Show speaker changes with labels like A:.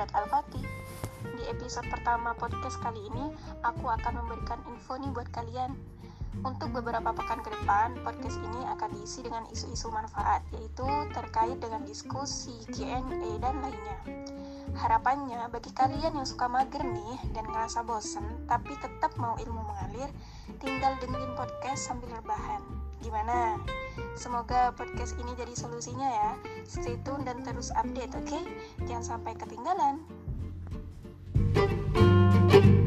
A: Barat Al-Fatih. Di episode pertama podcast kali ini, aku akan memberikan info nih buat kalian. Untuk beberapa pekan ke depan, podcast ini akan diisi dengan isu-isu manfaat, yaitu terkait dengan diskusi, Q&A, dan lainnya. Harapannya, bagi kalian yang suka mager nih dan ngerasa bosen, tapi tetap mau ilmu mengalir, tinggal dengerin podcast sambil rebahan. Gimana? Semoga podcast ini jadi solusinya ya. Stay tune dan terus update, oke? Okay? Jangan sampai ketinggalan. thank you